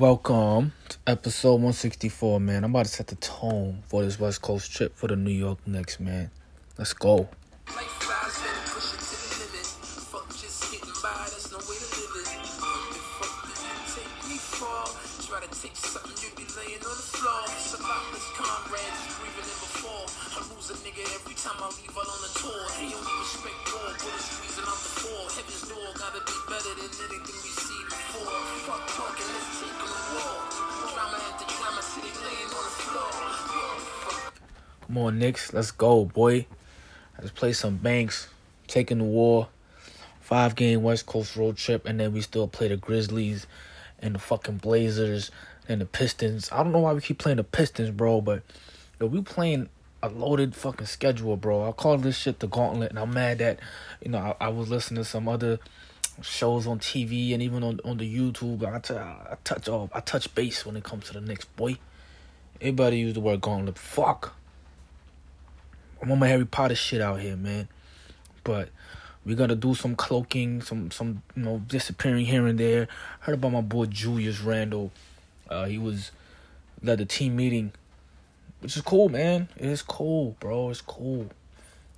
Welcome to episode 164, man. I'm about to set the tone for this West Coast trip for the New York Knicks, man. Let's go. Come on, Knicks. Let's go, boy. Let's play some banks. Taking the war. Five game West Coast road trip, and then we still play the Grizzlies and the fucking Blazers and the Pistons. I don't know why we keep playing the Pistons, bro, but yo, we playing a loaded fucking schedule, bro. I call this shit the gauntlet, and I'm mad that, you know, I, I was listening to some other shows on TV and even on on the YouTube. I, t- I touch off, I touch base when it comes to the Knicks, boy. Everybody use the word gauntlet. Fuck. I'm on my Harry Potter shit out here, man. But we gotta do some cloaking, some some you know disappearing here and there. Heard about my boy Julius Randle. Uh, he was led the team meeting, which is cool, man. It is cool, bro. It's cool.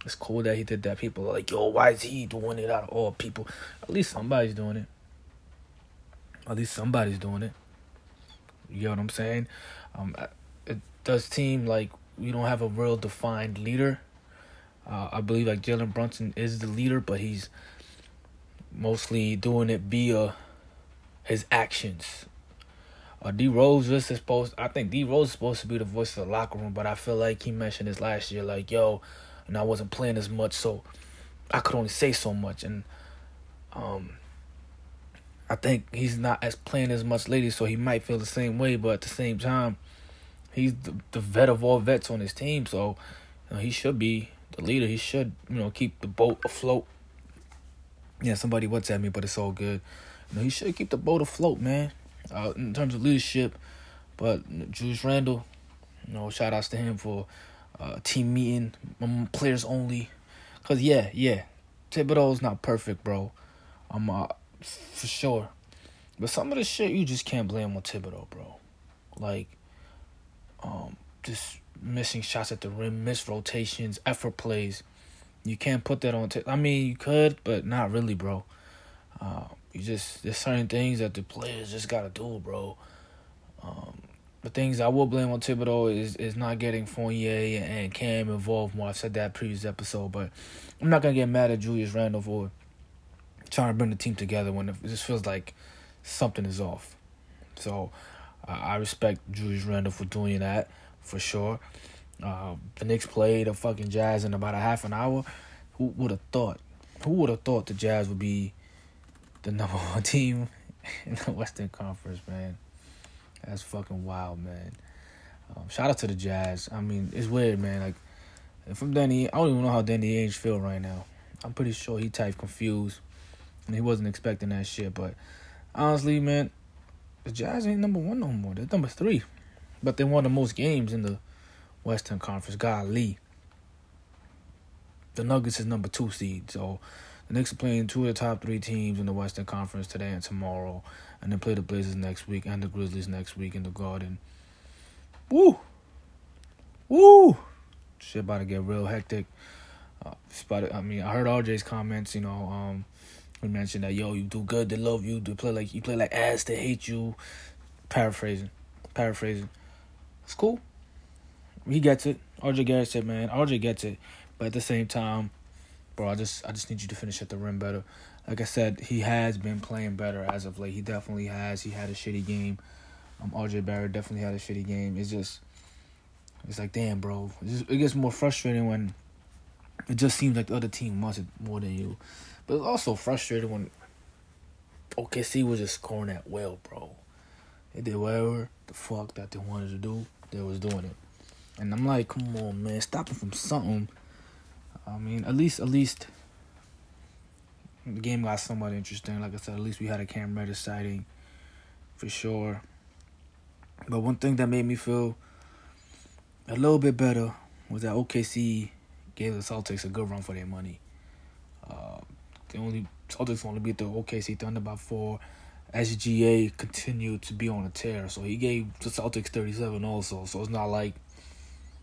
It's cool that he did that. People are like, yo, why is he doing it out of all people? At least somebody's doing it. At least somebody's doing it. You know what I'm saying? Um, it does seem like we don't have a real defined leader. Uh, I believe like Jalen Brunson is the leader, but he's mostly doing it via his actions. Uh, D Rose is supposed. I think D Rose is supposed to be the voice of the locker room, but I feel like he mentioned this last year, like yo, and I wasn't playing as much, so I could only say so much, and um, I think he's not as playing as much lately, so he might feel the same way, but at the same time he's the, the vet of all vets on his team, so you know, he should be the leader. He should, you know, keep the boat afloat. Yeah, somebody WhatsApp me, but it's all good. You know, he should keep the boat afloat, man. Uh, in terms of leadership, but Julius Randle, you know, shout outs to him for uh, team meeting, um, players only. Cause yeah, yeah, Thibodeau's not perfect, bro. I'm uh, for sure, but some of the shit you just can't blame on Thibodeau, bro. Like um, just missing shots at the rim, missed rotations, effort plays. You can't put that on. I mean, you could, but not really, bro. Uh, you just there's certain things that the players just gotta do, bro. Um, the things I will blame on Thibodeau is is not getting Fournier and Cam involved more. I said that previous episode, but I'm not gonna get mad at Julius Randle for trying to bring the team together when it just feels like something is off. So uh, I respect Julius Randle for doing that for sure. Uh, the Knicks played the fucking Jazz in about a half an hour. Who would have thought? Who would have thought the Jazz would be the number one team in the Western Conference, man? That's fucking wild, man. Um, shout out to the Jazz. I mean, it's weird, man. Like, if I'm Danny, I don't even know how Danny Ainge feel right now. I'm pretty sure he type confused, and he wasn't expecting that shit. But honestly, man, the Jazz ain't number one no more. They're number three. But they won the most games in the Western Conference. Golly. The Nuggets is number two seed. So the Knicks are playing two of the top three teams in the Western Conference today and tomorrow. And then play the Blazers next week and the Grizzlies next week in the Garden. Woo! Woo! Shit about to get real hectic. Uh, about to, I mean, I heard RJ's comments, you know, um, we mentioned that yo, you do good, they love you, they play like you play like ass, they hate you. Paraphrasing, paraphrasing. It's cool. He gets it. RJ Barrett said, man, RJ gets it, but at the same time, bro, I just I just need you to finish at the rim better. Like I said, he has been playing better as of late. He definitely has. He had a shitty game. Um, RJ Barrett definitely had a shitty game. It's just, it's like damn, bro. Just, it gets more frustrating when it just seems like the other team wants it more than you. But it's also frustrating when OKC was just scoring at will, bro. They did whatever the fuck that they wanted to do. They was doing it, and I'm like, come on, man, stop them from something. I mean, at least, at least, the game got somewhat interesting. Like I said, at least we had a Cam Reddish sighting, for sure. But one thing that made me feel a little bit better was that OKC gave the Celtics a good run for their money. Uh, they only Celtics only beat the OKC Thunder by four, SGA continued to be on a tear, so he gave the Celtics 37 also. So it's not like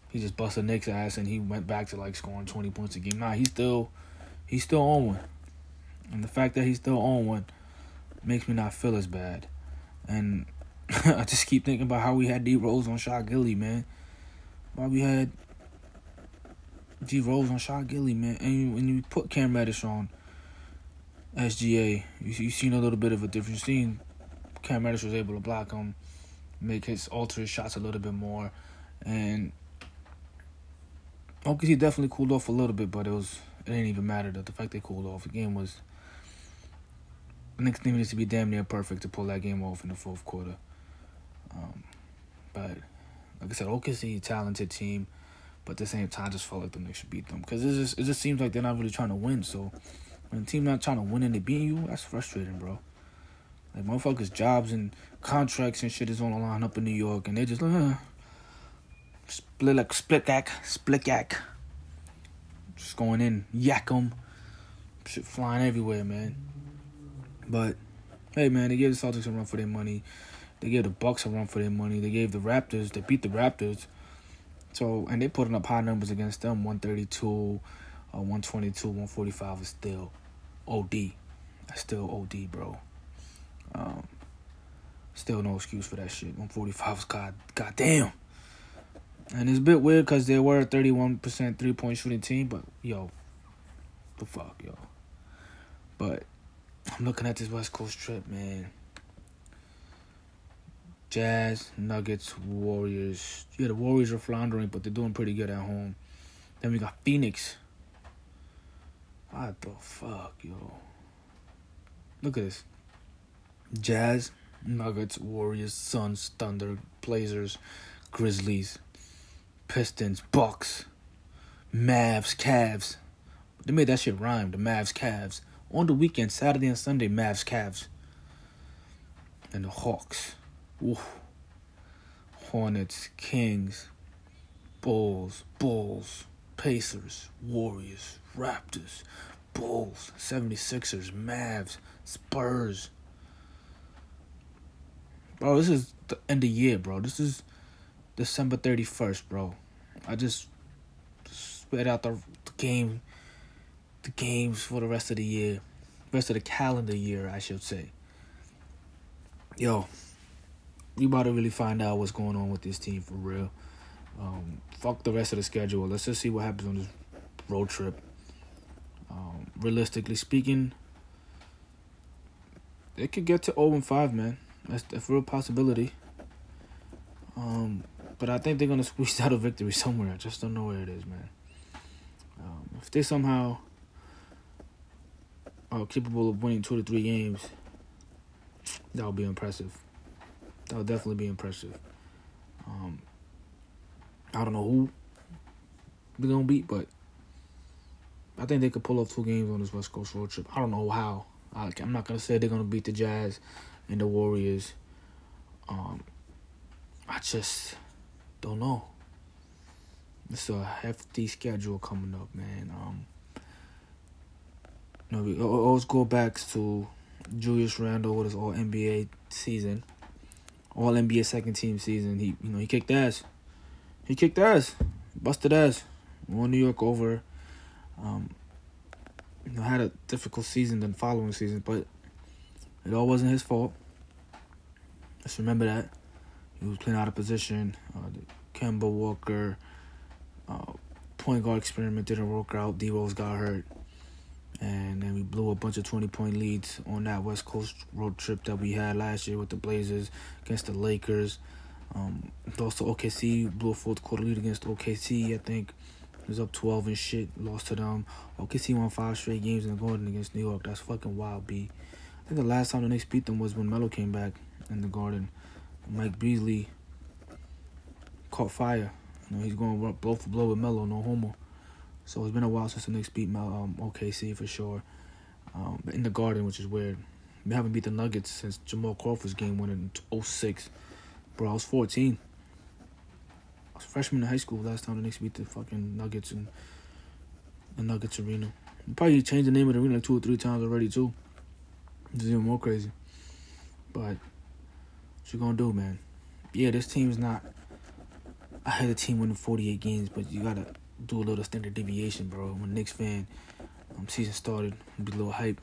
he just busted Knicks' ass and he went back to like scoring 20 points a game. Nah, he's still he's still on one. And the fact that he's still on one makes me not feel as bad. And I just keep thinking about how we had D Rose on Shot Gilly, man. Why we had D Rose on Shot Gilly, man. And when you put Cam Reddish on SGA, you, you seen a little bit of a difference. You seen Cam Reddish was able to block him, make his alter his shots a little bit more, and OKC definitely cooled off a little bit, but it was it didn't even matter that the fact they cooled off. The game was the next thing needs to be damn near perfect to pull that game off in the fourth quarter. Um, but like I said, OKC talented team, but at the same time, I just felt like the Knicks should beat them because it just it just seems like they're not really trying to win. So when team not trying to win and they beat you, that's frustrating, bro. Like motherfuckers' jobs and contracts and shit is on the line up in New York, and they just like, uh, split like split gack, split gack. Just going in, yak them, shit flying everywhere, man. But hey, man, they gave the Celtics a run for their money. They gave the Bucks a run for their money. They gave the Raptors. They beat the Raptors. So and they putting up high numbers against them, one thirty two. Uh, 122, 145 is still OD. That's still OD, bro. Um, still no excuse for that shit. 145 is god, goddamn. And it's a bit weird because they were a 31% three point shooting team, but yo, the fuck, yo. But I'm looking at this West Coast trip, man. Jazz, Nuggets, Warriors. Yeah, the Warriors are floundering, but they're doing pretty good at home. Then we got Phoenix, what the fuck, yo? Look at this. Jazz, Nuggets, Warriors, Suns, Thunder, Blazers, Grizzlies, Pistons, Bucks, Mavs, Cavs. They made that shit rhyme, the Mavs, Cavs. On the weekend, Saturday and Sunday, Mavs, Cavs. And the Hawks. Oof. Hornets, Kings, Bulls, Bulls, Pacers, Warriors, Raptors, Bulls, 76ers, Mavs, Spurs. Bro, this is the end of the year, bro. This is December 31st, bro. I just spread out the, the game the games for the rest of the year. Rest of the calendar year, I should say. Yo, we about to really find out what's going on with this team for real. Um, fuck the rest of the schedule. Let's just see what happens on this road trip. Um, realistically speaking, it could get to 0 and 5, man. That's, a real possibility. Um, but I think they're gonna squeeze out a victory somewhere. I just don't know where it is, man. Um, if they somehow are capable of winning two to three games, that would be impressive. That would definitely be impressive. Um, I don't know who they're gonna beat, but I think they could pull off two games on this West Coast road trip. I don't know how. I, am not gonna say they're gonna beat the Jazz and the Warriors. Um, I just don't know. It's a hefty schedule coming up, man. Um, know, we always go back to Julius Randle with his All NBA season, All NBA second team season. He, you know, he kicked ass. He kicked ass, busted ass. Won New York over. Um, you know, had a difficult season than following season, but it all wasn't his fault. Let's remember that he was playing out of position. Uh, Kemba Walker uh, point guard experiment didn't work out. D Rose got hurt, and then we blew a bunch of twenty point leads on that West Coast road trip that we had last year with the Blazers against the Lakers. Um, also, OKC blew a fourth quarter lead against OKC. I think was up 12 and shit. Lost to them. OKC won five straight games in the Garden against New York. That's fucking wild, B. I think the last time the Knicks beat them was when Melo came back in the Garden. Mike Beasley caught fire. You know, he's going blow for blow with Melo, no homo. So it's been a while since the Knicks beat um, OKC for sure. Um, in the Garden, which is weird. We haven't beat the Nuggets since Jamal Crawford's game won in 06. Bro, I was 14. Freshman in high school last time the Knicks beat the fucking Nuggets in the Nuggets arena. They probably changed the name of the arena like two or three times already too. It's even more crazy. But what you gonna do, man? Yeah, this team's not. I had a team winning 48 games, but you gotta do a little standard deviation, bro. When Knicks fan um, season started, be a little hype.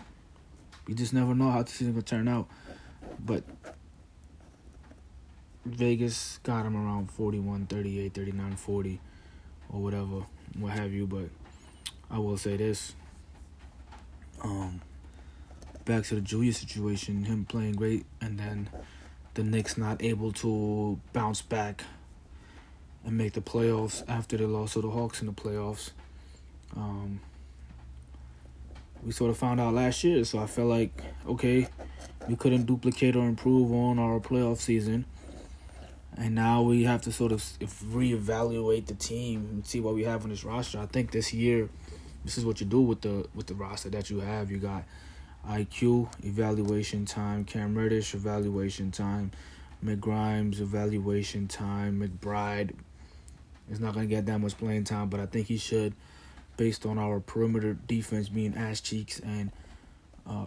You just never know how the season gonna turn out. But Vegas got him around 41, 38, 39, 40, or whatever, what have you. But I will say this. Um, back to the Julius situation, him playing great, and then the Knicks not able to bounce back and make the playoffs after they lost to the Hawks in the playoffs. Um, we sort of found out last year, so I felt like okay, we couldn't duplicate or improve on our playoff season and now we have to sort of reevaluate the team and see what we have on this roster. I think this year, this is what you do with the with the roster that you have. You got IQ evaluation time, Cam Reddish evaluation time, McGrimes evaluation time, McBride is not going to get that much playing time, but I think he should, based on our perimeter defense being ass cheeks and uh,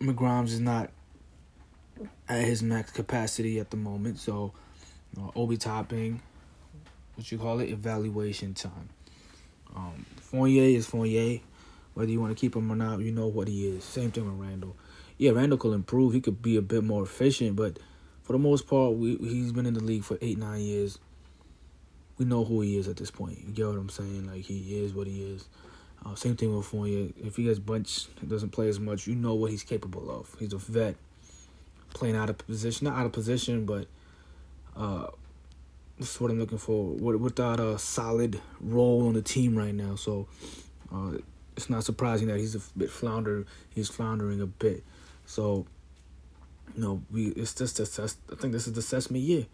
McGrimes is not at his max capacity at the moment. So, uh, Obi Toppin, what you call it, evaluation time. Um, Fournier is Fournier. Whether you want to keep him or not, you know what he is. Same thing with Randle. Yeah, Randle could improve. He could be a bit more efficient, but for the most part, we, he's been in the league for eight, nine years. We know who he is at this point. You get what I'm saying? Like he is what he is. Uh, same thing with Fournier. If he gets benched, doesn't play as much, you know what he's capable of. He's a vet playing out of position, not out of position, but uh, that's what I'm looking for. Without a solid role on the team right now, so uh, it's not surprising that he's a bit flounder. He's floundering a bit. So, you know, we it's just assess. I think this is the assessment year.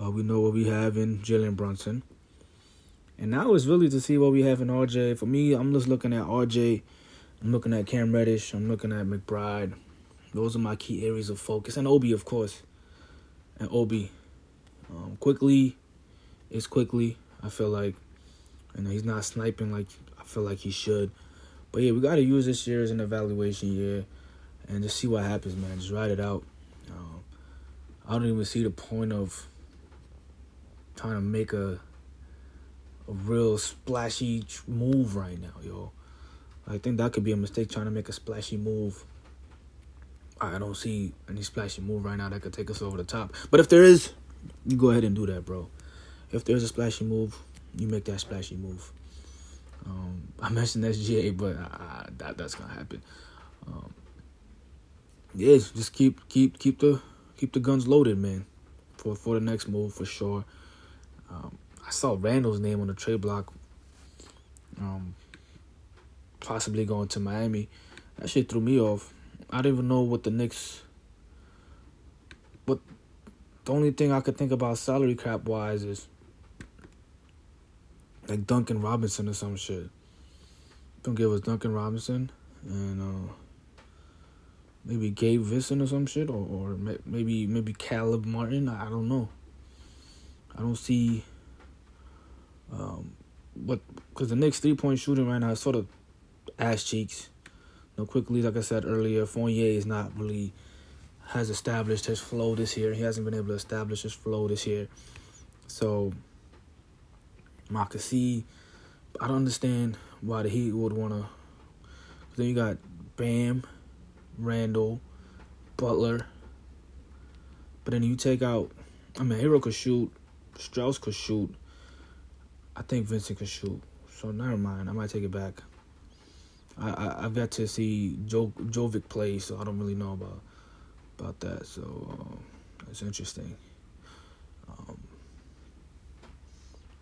Uh, we know what we have in Jalen Brunson, and now it's really to see what we have in RJ. For me, I'm just looking at RJ. I'm looking at Cam Reddish. I'm looking at McBride. Those are my key areas of focus. And Obi, of course. And Obi. Um, Quickley is Quickley. I feel like. Know, he's not sniping like I feel like he should. But yeah, we got to use this year as an evaluation year and just see what happens, man. Just ride it out. Um, I don't even see the point of trying to make a a real splashy move right now, yo. I think that could be a mistake trying to make a splashy move I don't see any splashy move right now that could take us over the top. But if there is, you go ahead and do that, bro. If there's a splashy move, you make that splashy move. Um, I mentioned SGA, but I, that that's gonna happen. Um, yeah, just keep keep keep the keep the guns loaded, man, for for the next move for sure. Um, I saw Randle's name on the trade block, um, possibly going to Miami. That shit threw me off. I don't even know what the Knicks. But the only thing I could think about salary cap wise is like Duncan Robinson or some shit. Don't give us Duncan Robinson and uh, maybe Gabe Vincent or some shit, or, or maybe maybe Caleb Martin. I don't know. I don't see. Um, but because the Knicks three point shooting right now is sort of ass cheeks know, Quickley, like I said earlier, Fournier is not really has established his flow this year. He hasn't been able to establish his flow this year. So Makasi, I don't understand why the Heat would want to. Then you got Bam, Randle, Butler. But then you take out, I mean, Herro could shoot, Strus could shoot. I think Vincent could shoot. So never mind. I might take it back. I, I have got to see jo- Jovic play, so I don't really know about about that. So um, it's interesting. Um,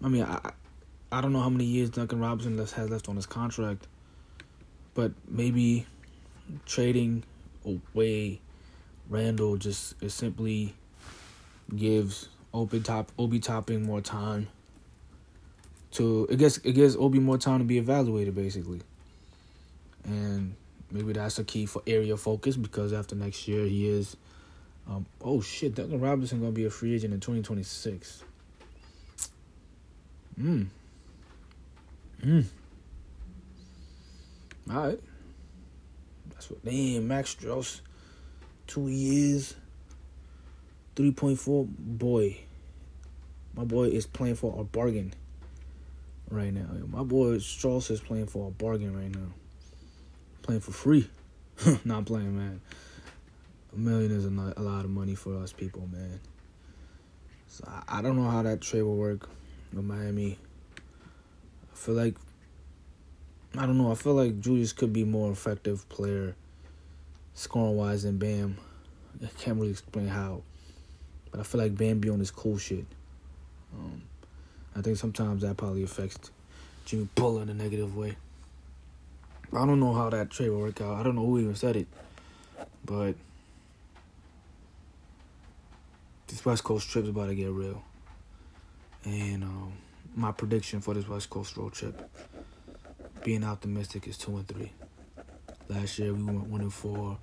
I mean, I I don't know how many years Duncan Robinson has left on his contract, but maybe trading away Randle just it simply gives Obi Top Obi Toppin more time to it gets it gives Obi more time to be evaluated basically and maybe that's a key for area focus because after next year he is. Um, oh shit, Duncan Robinson gonna be a free agent in twenty twenty six. Hmm. Hmm. All right. That's what. Damn, Max Strus. two years, three point four. Boy, my boy is playing for a bargain right now. My boy Strus is playing for a bargain right now. Playing for free. Not playing, man. A million is a lot of money for us people, man. So I don't know how that trade will work with Miami. I feel like I don't know. I feel like Julius could be more effective player, scoring wise than Bam. I can't really explain how, but I feel like Bam be on this cool shit. Um, I think sometimes that probably affects Jimmy Butler in a negative way. I don't know how that trade will work out. I don't know who even said it, but this West Coast trip is about to get real. And um, my prediction for this West Coast road trip, being optimistic, is two and three. Last year we went one and four,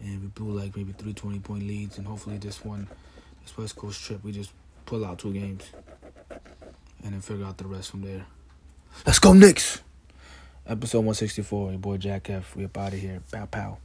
and we blew like maybe three twenty point leads. And hopefully this one, this West Coast trip, we just pull out two games, and then figure out the rest from there. Let's go Knicks. Episode one sixty four. Your boy Jack F. We up out of here. Pow pow.